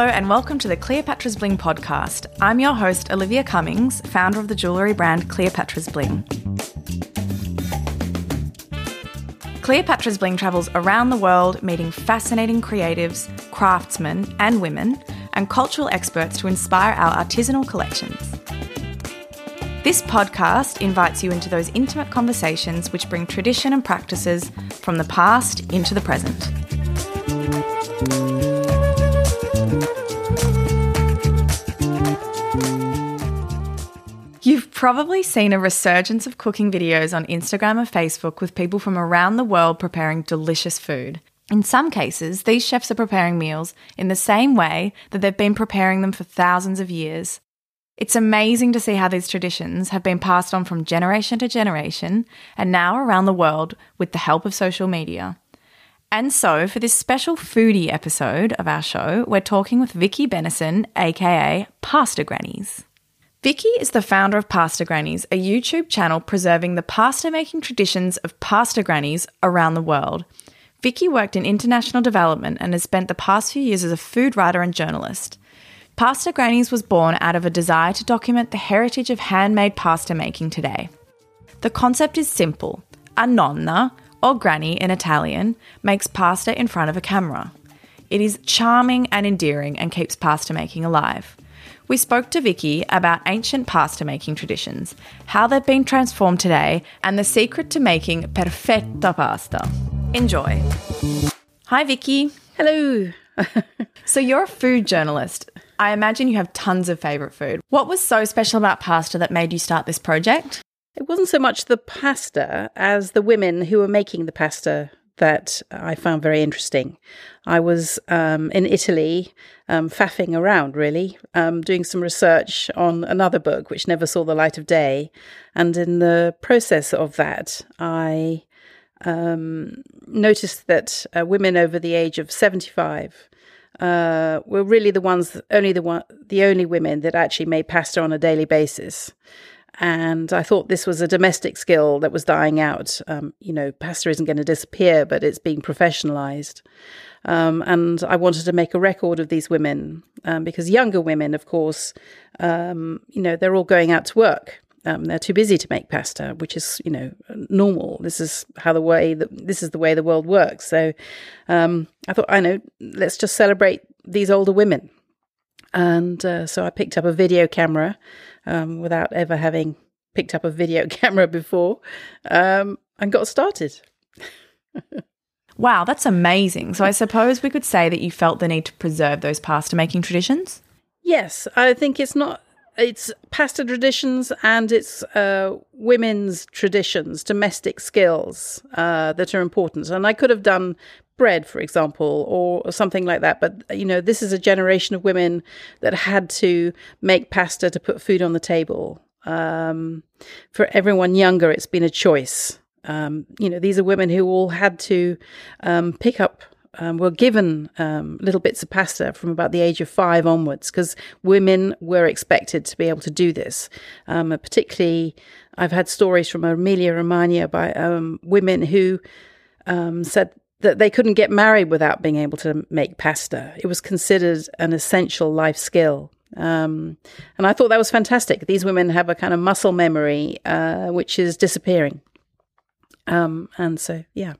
Hello, and welcome to the Cleopatra's Bling podcast. I'm your host, Olivia Cummings, founder of the jewellery brand Cleopatra's Bling. Cleopatra's Bling travels around the world meeting fascinating creatives, craftsmen, and women, and cultural experts to inspire our artisanal collections. This podcast invites you into those intimate conversations which bring tradition and practices from the past into the present. Probably seen a resurgence of cooking videos on Instagram and Facebook with people from around the world preparing delicious food. In some cases, these chefs are preparing meals in the same way that they've been preparing them for thousands of years. It's amazing to see how these traditions have been passed on from generation to generation and now around the world with the help of social media. And so, for this special foodie episode of our show, we're talking with Vicky Bennison, aka Pasta Grannies. Vicky is the founder of Pasta Grannies, a YouTube channel preserving the pasta making traditions of pasta grannies around the world. Vicky worked in international development and has spent the past few years as a food writer and journalist. Pasta Grannies was born out of a desire to document the heritage of handmade pasta making today. The concept is simple a nonna, or granny in Italian, makes pasta in front of a camera. It is charming and endearing and keeps pasta making alive. We spoke to Vicky about ancient pasta making traditions, how they've been transformed today, and the secret to making perfetta pasta. Enjoy. Hi, Vicky. Hello. so, you're a food journalist. I imagine you have tons of favourite food. What was so special about pasta that made you start this project? It wasn't so much the pasta as the women who were making the pasta that I found very interesting. I was um, in Italy, um, faffing around really, um, doing some research on another book which never saw the light of day. And in the process of that, I um, noticed that uh, women over the age of 75 uh, were really the ones, only the one, the only women that actually made pasta on a daily basis. And I thought this was a domestic skill that was dying out. Um, you know, pasta isn't going to disappear, but it's being professionalized. Um, and I wanted to make a record of these women um, because younger women, of course, um, you know, they're all going out to work. Um, they're too busy to make pasta, which is, you know, normal. This is how the way that this is the way the world works. So um, I thought, I know, let's just celebrate these older women. And uh, so I picked up a video camera um, without ever having picked up a video camera before um, and got started. wow, that's amazing. So I suppose we could say that you felt the need to preserve those pasta making traditions? Yes, I think it's not it's pasta traditions and it's uh, women's traditions, domestic skills uh, that are important. And I could have done bread, for example, or, something like that. But, you know, this is a generation of women that had to make pasta to put food on the table. Um, for everyone younger, it's been a choice. Um, you know, these are women who all had to um, pick up, um, were given um, little bits of pasta from about the age of five onwards, because women were expected to be able to do this. Um, particularly, I've had stories from Emilia Romagna by women who said that they couldn't get married without being able to make pasta. It was considered an essential life skill. Um, and I thought that was fantastic. These women have a kind of muscle memory, uh, which is disappearing. Um, and so, yeah.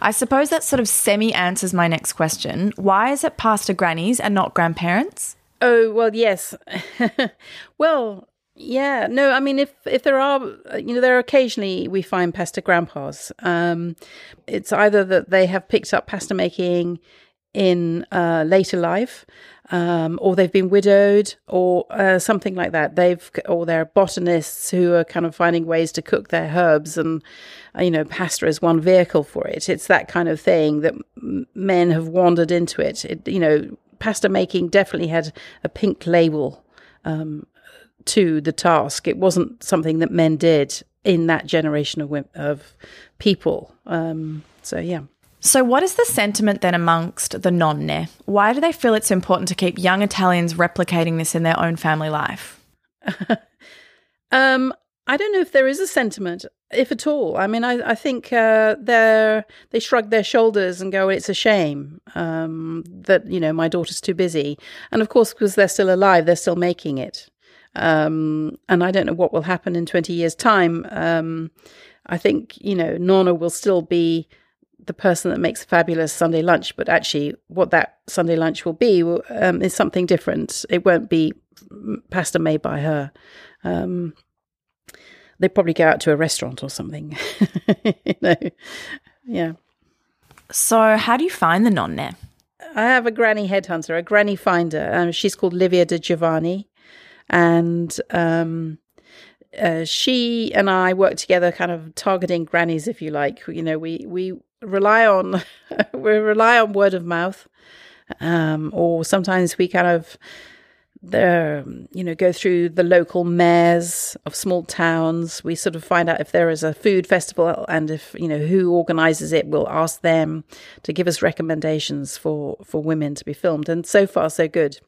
I suppose that sort of semi answers my next question. Why is it pasta grannies and not grandparents? Oh, well, yes. well, yeah, no, I mean, if if there are, you know, there are occasionally we find pasta grandpas. Um, it's either that they have picked up pasta making in uh, later life, um, or they've been widowed, or uh, something like that. They've or they're botanists who are kind of finding ways to cook their herbs, and uh, you know, pasta is one vehicle for it. It's that kind of thing that men have wandered into it. it you know, pasta making definitely had a pink label um, to the task. It wasn't something that men did in that generation of of people. Um, so yeah. So, what is the sentiment then amongst the nonne? Why do they feel it's important to keep young Italians replicating this in their own family life? um, I don't know if there is a sentiment, if at all. I mean, I, I think uh, they they shrug their shoulders and go, "It's a shame um, that you know my daughter's too busy." And of course, because they're still alive, they're still making it. Um, and I don't know what will happen in twenty years' time. Um, I think you know Nonna will still be the person that makes a fabulous Sunday lunch, but actually, what that Sunday lunch will be um, is something different. It won't be pasta made by her. Um, they probably go out to a restaurant or something. you know, yeah. So, how do you find the nonna? I have a granny headhunter, a granny finder. Um, she's called Livia De Giovanni, and um, uh, she and I work together, kind of targeting grannies, if you like. You know, we we rely on we rely on word of mouth, um, or sometimes we kind of the you know go through the local mayors of small towns. We sort of find out if there is a food festival and if you know who organizes it we'll ask them to give us recommendations for for women to be filmed. And so far so good.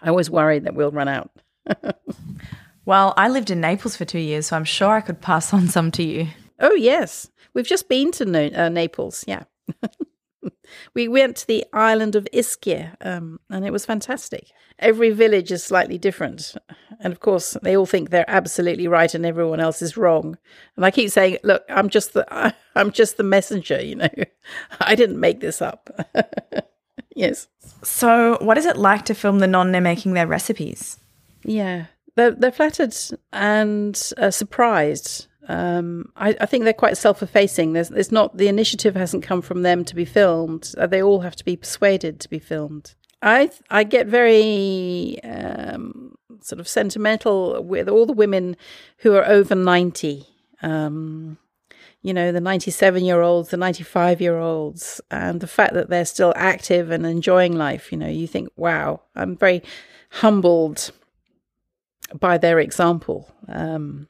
I always worry that we'll run out well i lived in naples for two years so i'm sure i could pass on some to you oh yes we've just been to uh, naples yeah we went to the island of Ischia, um, and it was fantastic. Every village is slightly different, and of course, they all think they're absolutely right, and everyone else is wrong. And I keep saying, "Look, I'm just the I'm just the messenger. You know, I didn't make this up." yes. So, what is it like to film the nonne making their recipes? Yeah, they're they're flattered and uh, surprised um, I, I, think they're quite self-effacing. There's, not the initiative hasn't come from them to be filmed. Uh, they all have to be persuaded to be filmed. I I get very um, sort of sentimental with all the women who are over ninety. Um, you know, the ninety-seven-year-olds, the ninety-five-year-olds, and the fact that they're still active and enjoying life. You know, you think, wow, I'm very humbled by their example. Um,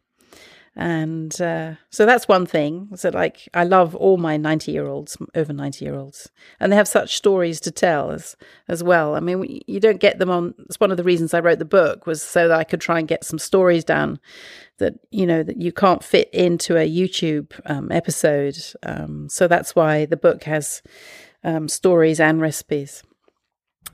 and uh, so that's one thing. So, like, I love all my 90 year olds, over 90 year olds, and they have such stories to tell as, as well. I mean, you don't get them on. It's one of the reasons I wrote the book was so that I could try and get some stories down that, you know, that you can't fit into a YouTube um, episode. Um, so that's why the book has um, stories and recipes.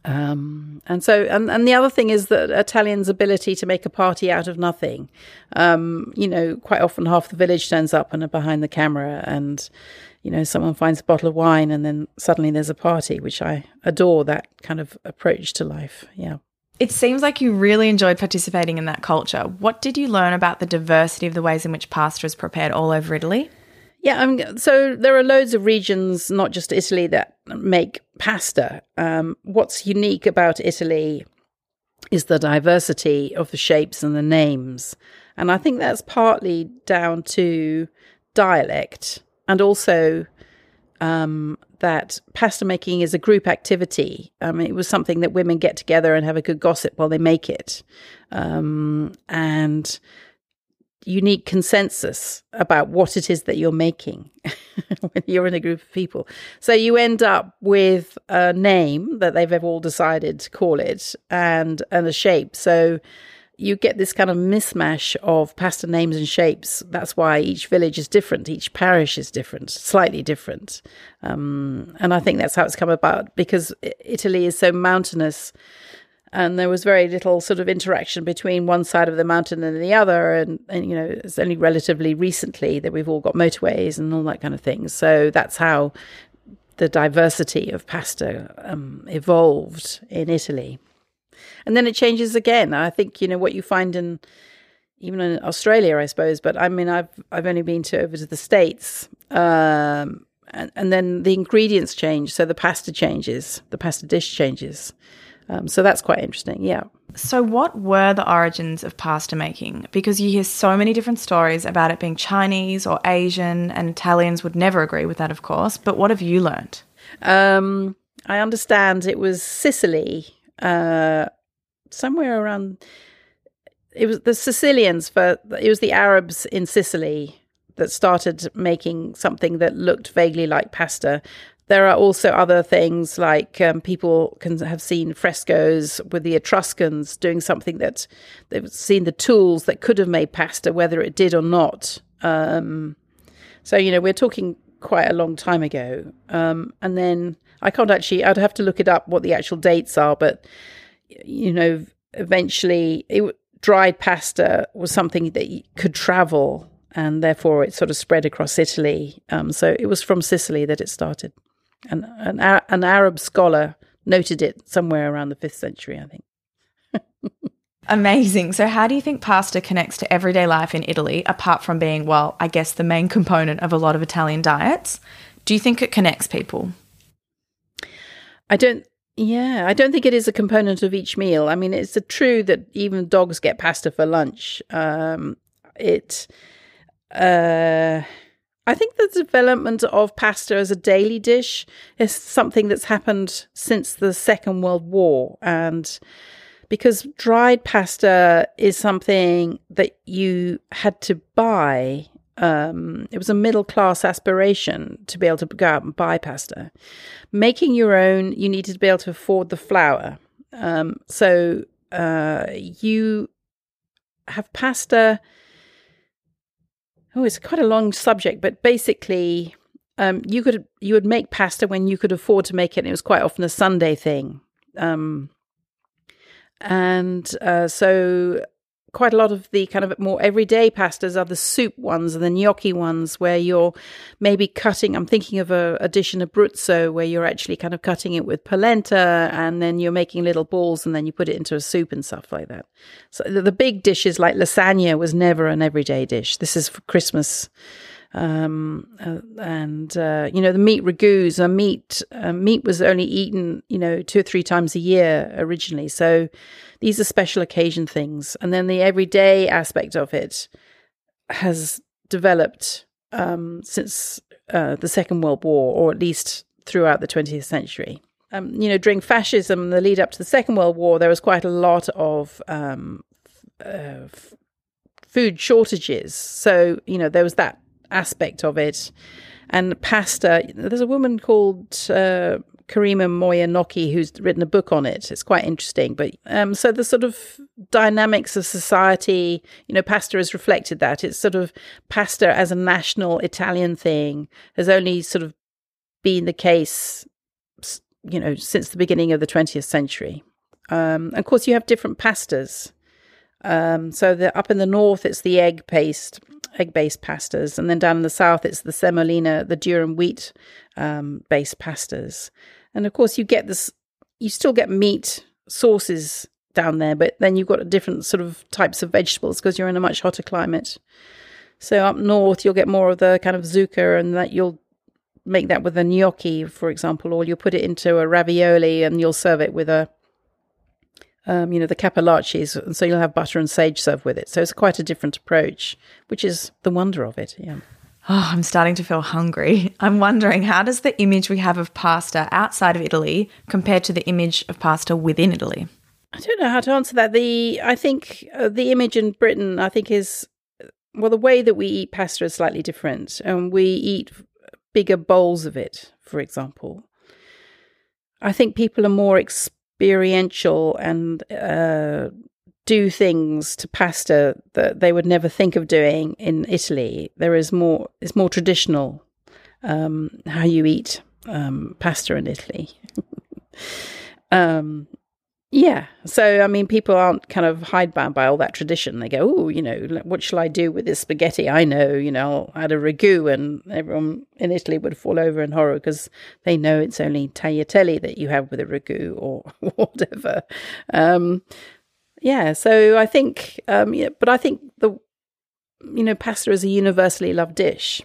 Um, and so, and, and the other thing is that Italians' ability to make a party out of nothing. Um, you know, quite often half the village turns up and are behind the camera, and you know, someone finds a bottle of wine, and then suddenly there's a party, which I adore that kind of approach to life. Yeah. It seems like you really enjoyed participating in that culture. What did you learn about the diversity of the ways in which pasta is prepared all over Italy? Yeah, so there are loads of regions, not just Italy, that make pasta. Um, what's unique about Italy is the diversity of the shapes and the names. And I think that's partly down to dialect and also um, that pasta making is a group activity. It was something that women get together and have a good gossip while they make it. Um, and unique consensus about what it is that you're making when you're in a group of people. So you end up with a name that they've all decided to call it and and a shape. So you get this kind of mismatch of pasta names and shapes. That's why each village is different, each parish is different, slightly different. Um, and I think that's how it's come about because Italy is so mountainous and there was very little sort of interaction between one side of the mountain and the other. And, and you know it's only relatively recently that we've all got motorways and all that kind of thing. So that's how the diversity of pasta um, evolved in italy. And then it changes again. I think you know what you find in even in australia i suppose but i mean i've i've only been to over to the states um, and, and then the ingredients change. So the pasta changes the pasta dish changes um, so that's quite interesting. Yeah. So, what were the origins of pasta making? Because you hear so many different stories about it being Chinese or Asian, and Italians would never agree with that, of course. But what have you learned? Um, I understand it was Sicily, uh, somewhere around. It was the Sicilians, but it was the Arabs in Sicily that started making something that looked vaguely like pasta there are also other things like um, people can have seen frescoes with the Etruscans doing something that they've seen the tools that could have made pasta, whether it did or not. Um, so, you know, we're talking quite a long time ago. Um, and then I can't actually, I'd have to look it up what the actual dates are, but, you know, eventually it, dried pasta was something that could travel and therefore it sort of spread across Italy. Um, so it was from Sicily that it started. And an, an Arab scholar noted it somewhere around the fifth century, I think. Amazing. So, how do you think pasta connects to everyday life in Italy, apart from being, well, I guess the main component of a lot of Italian diets? Do you think it connects people? I don't. Yeah, I don't think it is a component of each meal. I mean, it's true that even dogs get pasta for lunch. Um, it. Uh, I think the development of pasta as a daily dish is something that's happened since the Second World War, and because dried pasta is something that you had to buy. Um, it was a middle class aspiration to be able to go out and buy pasta. Making your own, you needed to be able to afford the flour. Um, so uh, you have pasta oh, it's quite a long subject, but basically, um, you could you would make pasta when you could afford to make it. And it was quite often a Sunday thing, um, and uh, so quite a lot of the kind of more everyday pastas are the soup ones and the gnocchi ones where you're maybe cutting. I'm thinking of a, a dish in Abruzzo where you're actually kind of cutting it with polenta and then you're making little balls and then you put it into a soup and stuff like that. So the, the big dishes like lasagna was never an everyday dish. This is for Christmas um, uh, and uh, you know the meat ragouts. Uh, meat uh, meat was only eaten you know two or three times a year originally. So these are special occasion things, and then the everyday aspect of it has developed um, since uh, the Second World War, or at least throughout the 20th century. Um, you know, during fascism, the lead up to the Second World War, there was quite a lot of um, uh, f- food shortages. So, you know, there was that aspect of it. And pasta, there's a woman called uh, Karima Moyer-Nocchi who's written a book on it. It's quite interesting. But um, so the sort of dynamics of society, you know, pasta has reflected that. It's sort of pasta as a national Italian thing has only sort of been the case, you know, since the beginning of the 20th century. Um, of course, you have different pastas. Um, so the, up in the north, it's the egg paste egg based pastas. And then down in the south, it's the semolina, the durum wheat um, based pastas. And of course, you get this, you still get meat sauces down there, but then you've got different sort of types of vegetables because you're in a much hotter climate. So up north, you'll get more of the kind of zucca, and that you'll make that with a gnocchi, for example, or you'll put it into a ravioli and you'll serve it with a um, you know, the cappellaccis, and so you'll have butter and sage served with it. So it's quite a different approach, which is the wonder of it. Yeah. Oh, I'm starting to feel hungry. I'm wondering how does the image we have of pasta outside of Italy compare to the image of pasta within Italy? I don't know how to answer that. The I think uh, the image in Britain, I think, is well, the way that we eat pasta is slightly different, and we eat bigger bowls of it. For example, I think people are more exposed experiential and uh, do things to pasta that they would never think of doing in Italy. There is more; it's more traditional um, how you eat um, pasta in Italy. um, yeah. So, I mean, people aren't kind of hidebound by all that tradition. They go, oh, you know, what shall I do with this spaghetti? I know, you know, I'll add a ragu, and everyone in Italy would fall over in horror because they know it's only tagliatelle that you have with a ragu or whatever. Um, yeah. So I think, um, yeah, but I think the, you know, pasta is a universally loved dish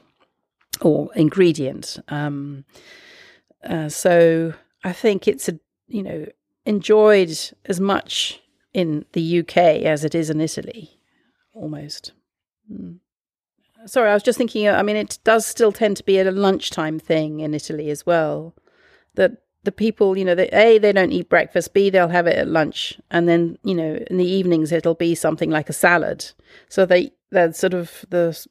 or ingredient. Um, uh, so I think it's a, you know, enjoyed as much in the UK as it is in Italy, almost. Mm. Sorry, I was just thinking. I mean, it does still tend to be a lunchtime thing in Italy as well. That the people, you know, they, a they don't eat breakfast. B they'll have it at lunch, and then you know in the evenings it'll be something like a salad. So they that sort of the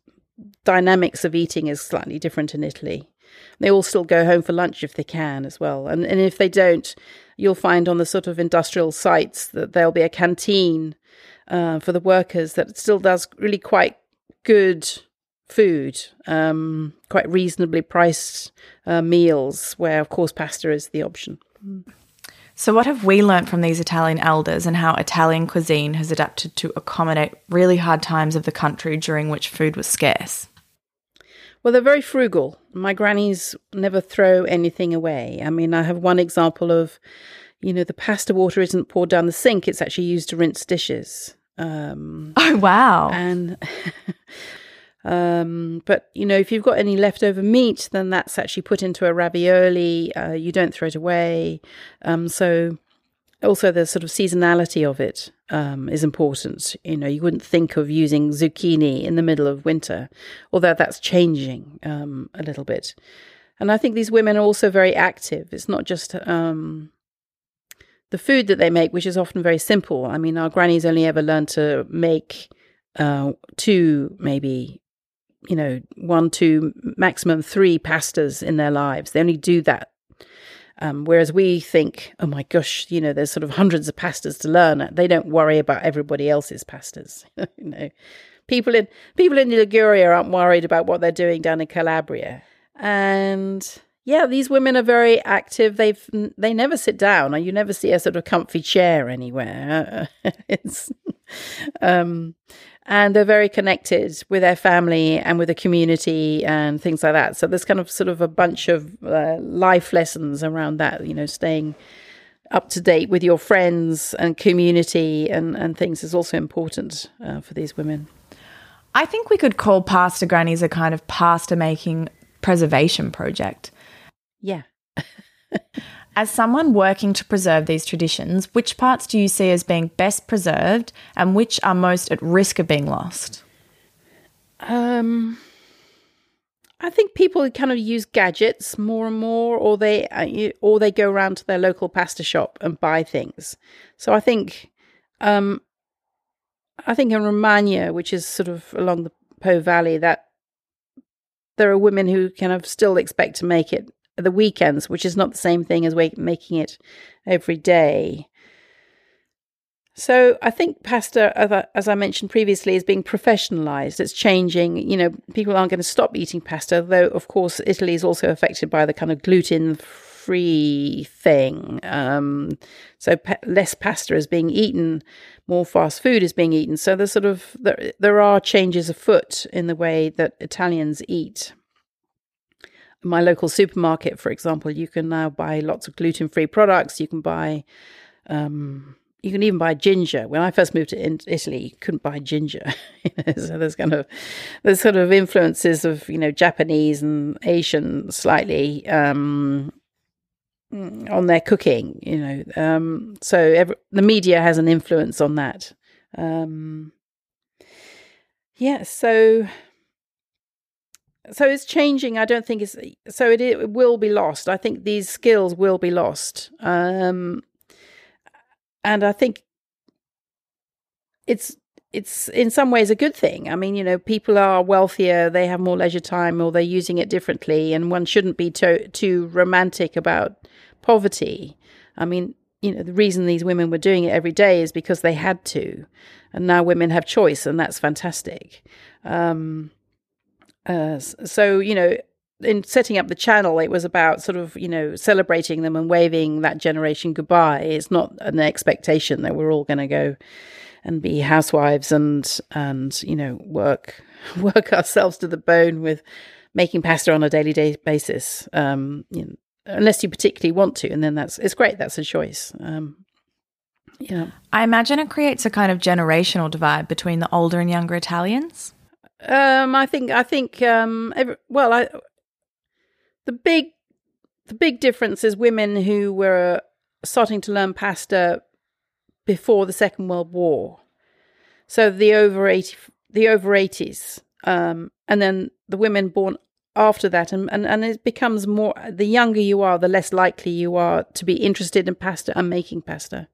dynamics of eating is slightly different in Italy. They all still go home for lunch if they can as well. And, and if they don't, you'll find on the sort of industrial sites that there'll be a canteen uh, for the workers that still does really quite good food, um, quite reasonably priced uh, meals, where of course pasta is the option. So, what have we learnt from these Italian elders and how Italian cuisine has adapted to accommodate really hard times of the country during which food was scarce? Well, they're very frugal. My grannies never throw anything away. I mean, I have one example of, you know, the pasta water isn't poured down the sink, it's actually used to rinse dishes. Um, oh, wow. And. Um, but you know, if you've got any leftover meat, then that's actually put into a ravioli. Uh, you don't throw it away. Um, so also the sort of seasonality of it um, is important. You know, you wouldn't think of using zucchini in the middle of winter, although that's changing um, a little bit. And I think these women are also very active. It's not just um, the food that they make, which is often very simple. I mean, our grannies only ever learned to make uh, two, maybe you know, one, two, maximum three pastas in their lives. They only do that. Um, whereas we think, oh my gosh, you know, there's sort of hundreds of pastas to learn. They don't worry about everybody else's pastas. you know, people in people in Liguria aren't worried about what they're doing down in Calabria. And yeah, these women are very active. They've they never sit down, you never see a sort of comfy chair anywhere. it's um, and they're very connected with their family and with the community and things like that. So there's kind of sort of a bunch of uh, life lessons around that, you know, staying up to date with your friends and community and, and things is also important uh, for these women. I think we could call Pasta Grannies a kind of pasta making preservation project. Yeah. As someone working to preserve these traditions, which parts do you see as being best preserved and which are most at risk of being lost? Um, I think people kind of use gadgets more and more, or they uh, or they go around to their local pasta shop and buy things. So I think, um, I think in Romagna, which is sort of along the Po Valley, that there are women who kind of still expect to make it the weekends, which is not the same thing as making it every day. So I think pasta, as I mentioned previously, is being professionalized. It's changing. You know, people aren't going to stop eating pasta, though, of course, Italy is also affected by the kind of gluten free thing. Um, so less pasta is being eaten, more fast food is being eaten. So there's sort of there, there are changes afoot in the way that Italians eat my local supermarket, for example, you can now buy lots of gluten free products. You can buy, um, you can even buy ginger. When I first moved to Italy, you couldn't buy ginger. so there's kind of there's sort of influences of you know Japanese and Asian slightly um, on their cooking. You know, um, so every, the media has an influence on that. Um, yeah, so so it's changing. I don't think it's so it, it will be lost. I think these skills will be lost, um, and I think it's it's in some ways a good thing. I mean, you know, people are wealthier, they have more leisure time, or they're using it differently, and one shouldn't be too too romantic about poverty. I mean, you know, the reason these women were doing it every day is because they had to, and now women have choice, and that's fantastic. Um, uh, so, you know, in setting up the channel, it was about sort of, you know, celebrating them and waving that generation goodbye. It's not an expectation that we're all going to go and be housewives and, and, you know, work, work ourselves to the bone with making pasta on a daily day basis. Um, you know, unless you particularly want to. And then that's, it's great. That's a choice. Um, yeah. I imagine it creates a kind of generational divide between the older and younger Italians. Um, I think I think um, every, well, I the big the big difference is women who were starting to learn pasta before the Second World War. So the over eighty the over eighties, um, and then the women born after that, and, and and it becomes more. The younger you are, the less likely you are to be interested in pasta and making pasta.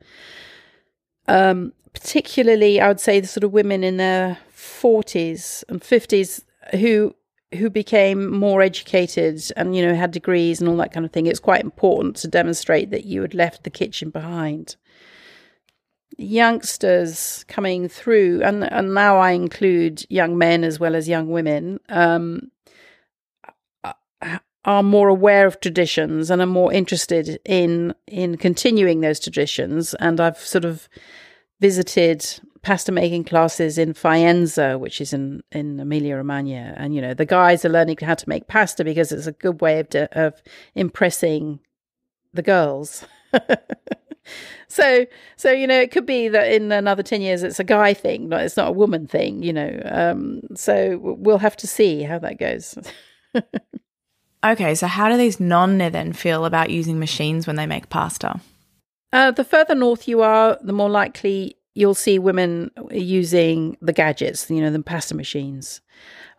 Um, particularly, I would say the sort of women in their 40s and 50s who who became more educated and you know had degrees and all that kind of thing it's quite important to demonstrate that you had left the kitchen behind. Youngsters coming through and and now i include young men as well as young women um, are more aware of traditions and are more interested in in continuing those traditions. And i've sort of visited pasta making classes in Faenza, which is in, in Emilia Romagna. And, you know, the guys are learning how to make pasta because it's a good way of, de- of impressing the girls. so, so, you know, it could be that in another 10 years it's a guy thing, not it's not a woman thing, you know. Um, so we'll have to see how that goes. okay, so how do these nonne then feel about using machines when they make pasta? Uh, the further north you are, the more likely you'll see women using the gadgets, you know, the pasta machines.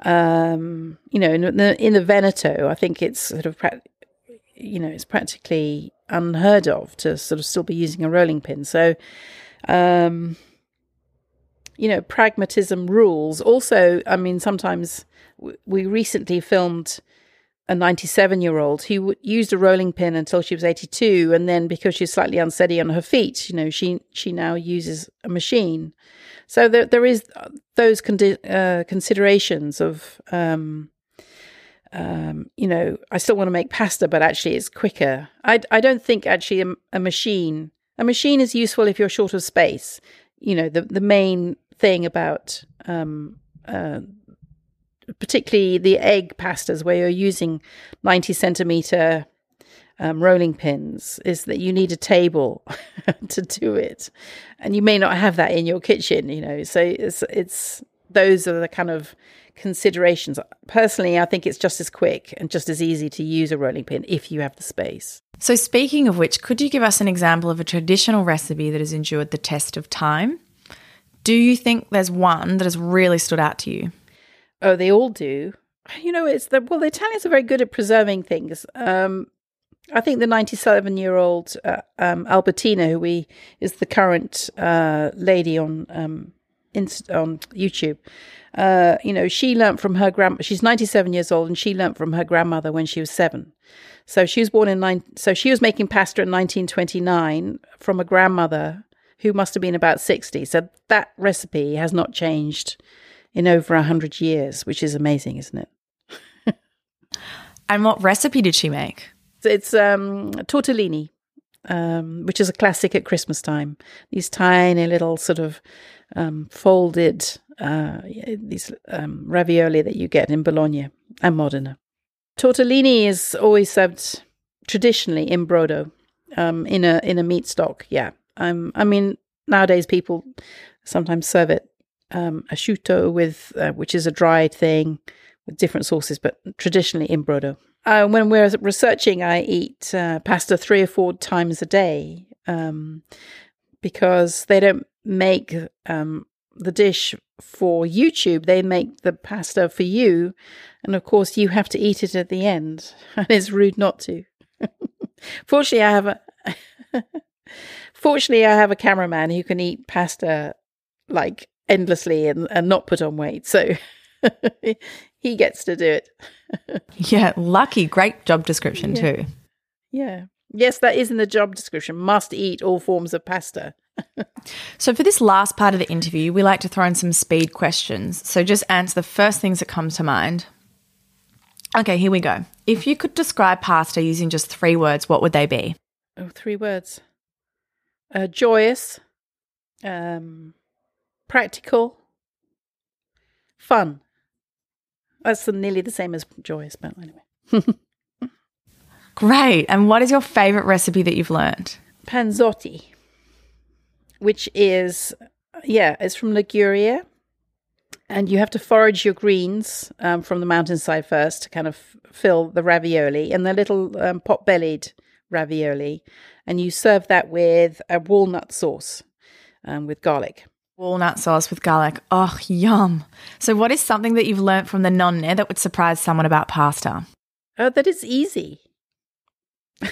Um, you know, in the, in the Veneto, I think it's sort of, you know, it's practically unheard of to sort of still be using a rolling pin. So, um, you know, pragmatism rules. Also, I mean, sometimes we recently filmed a 97 year old who used a rolling pin until she was 82 and then because she's slightly unsteady on her feet you know she she now uses a machine. So there there is uh, those uh, considerations of um, um, you know I still want to make pasta but actually it's quicker. I I don't think actually a, a machine a machine is useful if you're short of space. You know the the main thing about um, uh, particularly the egg pastas where you're using 90 centimeter um, rolling pins is that you need a table to do it. And you may not have that in your kitchen you know so it's it's those are the kind of considerations. Personally i think it's just as quick and just as easy to use a rolling pin if you have the space. So speaking of which could you give us an example of a traditional recipe that has endured the test of time? Do you think there's one that has really stood out to you Oh, they all do. You know, it's the well, the Italians are very good at preserving things. Um, I think the 97 year old uh, um, Albertina, who we is the current uh, lady on um, Inst- on YouTube. Uh, you know, she learnt from her grand. She's 97 years old, and she learnt from her grandmother when she was seven. So she was born in nine. So she was making pasta in 1929 from a grandmother who must have been about 60. So that recipe has not changed in over a hundred years, which is amazing, isn't it? and what recipe did she make? It's um, tortellini, um, which is a classic at Christmas time. These tiny little sort of um, folded uh, these um, ravioli that you get in Bologna and Modena. Tortellini is always served traditionally in brodo, um, in a in a meat stock. Yeah, um, I mean nowadays people sometimes serve it um, with, uh, which is a dried thing with different sauces, but traditionally in brodo. Uh, when we're researching, I eat uh, pasta three or four times a day um, because they don't make um, the dish for YouTube. They make the pasta for you, and of course, you have to eat it at the end, and it's rude not to. Fortunately, I have a. Fortunately, I have a cameraman who can eat pasta like endlessly and, and not put on weight. So he gets to do it. yeah, lucky. Great job description, yeah. too. Yeah. Yes, that is in the job description. Must eat all forms of pasta. so for this last part of the interview, we like to throw in some speed questions. So just answer the first things that come to mind. Okay, here we go. If you could describe pasta using just three words, what would they be? Oh, three words. Uh, joyous, um, practical, fun. That's nearly the same as joyous, but anyway. Great. And what is your favorite recipe that you've learned? Panzotti, which is, yeah, it's from Liguria. And you have to forage your greens um, from the mountainside first to kind of fill the ravioli and the little um, pot bellied ravioli. And you serve that with a walnut sauce um, with garlic. Walnut sauce with garlic. Oh, yum. So, what is something that you've learnt from the nonne that would surprise someone about pasta? Oh, that it's easy. I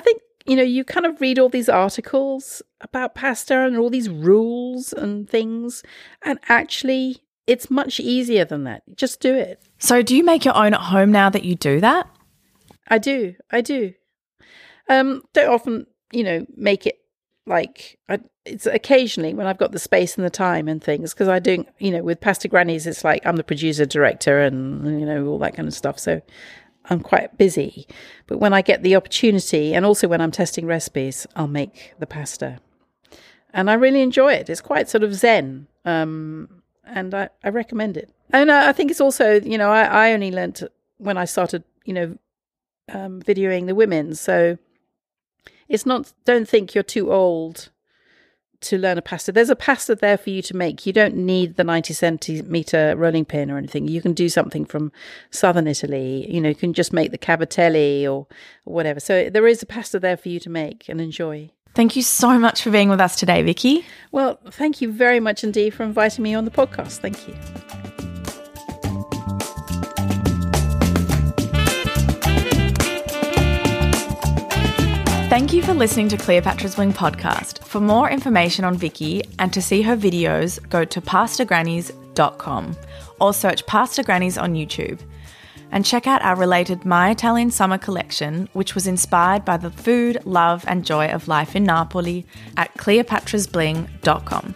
think, you know, you kind of read all these articles about pasta and all these rules and things. And actually, it's much easier than that. Just do it. So, do you make your own at home now that you do that? I do. I do. Um, don't often, you know, make it like I, it's occasionally when I've got the space and the time and things because I do, you know, with Pasta Grannies, it's like I'm the producer, director, and you know all that kind of stuff. So I'm quite busy. But when I get the opportunity, and also when I'm testing recipes, I'll make the pasta, and I really enjoy it. It's quite sort of zen, um, and I, I recommend it. And I, I think it's also, you know, I, I only learnt when I started, you know, um, videoing the women, so it's not, don't think you're too old to learn a pasta. There's a pasta there for you to make. You don't need the 90 centimeter rolling pin or anything. You can do something from southern Italy. You know, you can just make the cavatelli or, or whatever. So there is a pasta there for you to make and enjoy. Thank you so much for being with us today, Vicky. Well, thank you very much indeed for inviting me on the podcast. Thank you. For listening to Cleopatra's Bling podcast. For more information on Vicky and to see her videos, go to pastagrannies.com or search Pasta Grannies on YouTube. And check out our related My Italian Summer collection, which was inspired by the food, love, and joy of life in Napoli at cleopatrasbling.com.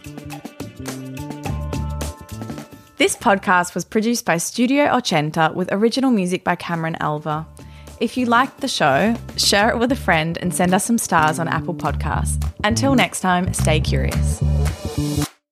This podcast was produced by Studio Ochenta with original music by Cameron Alva. If you liked the show, share it with a friend and send us some stars on Apple Podcasts. Until next time, stay curious.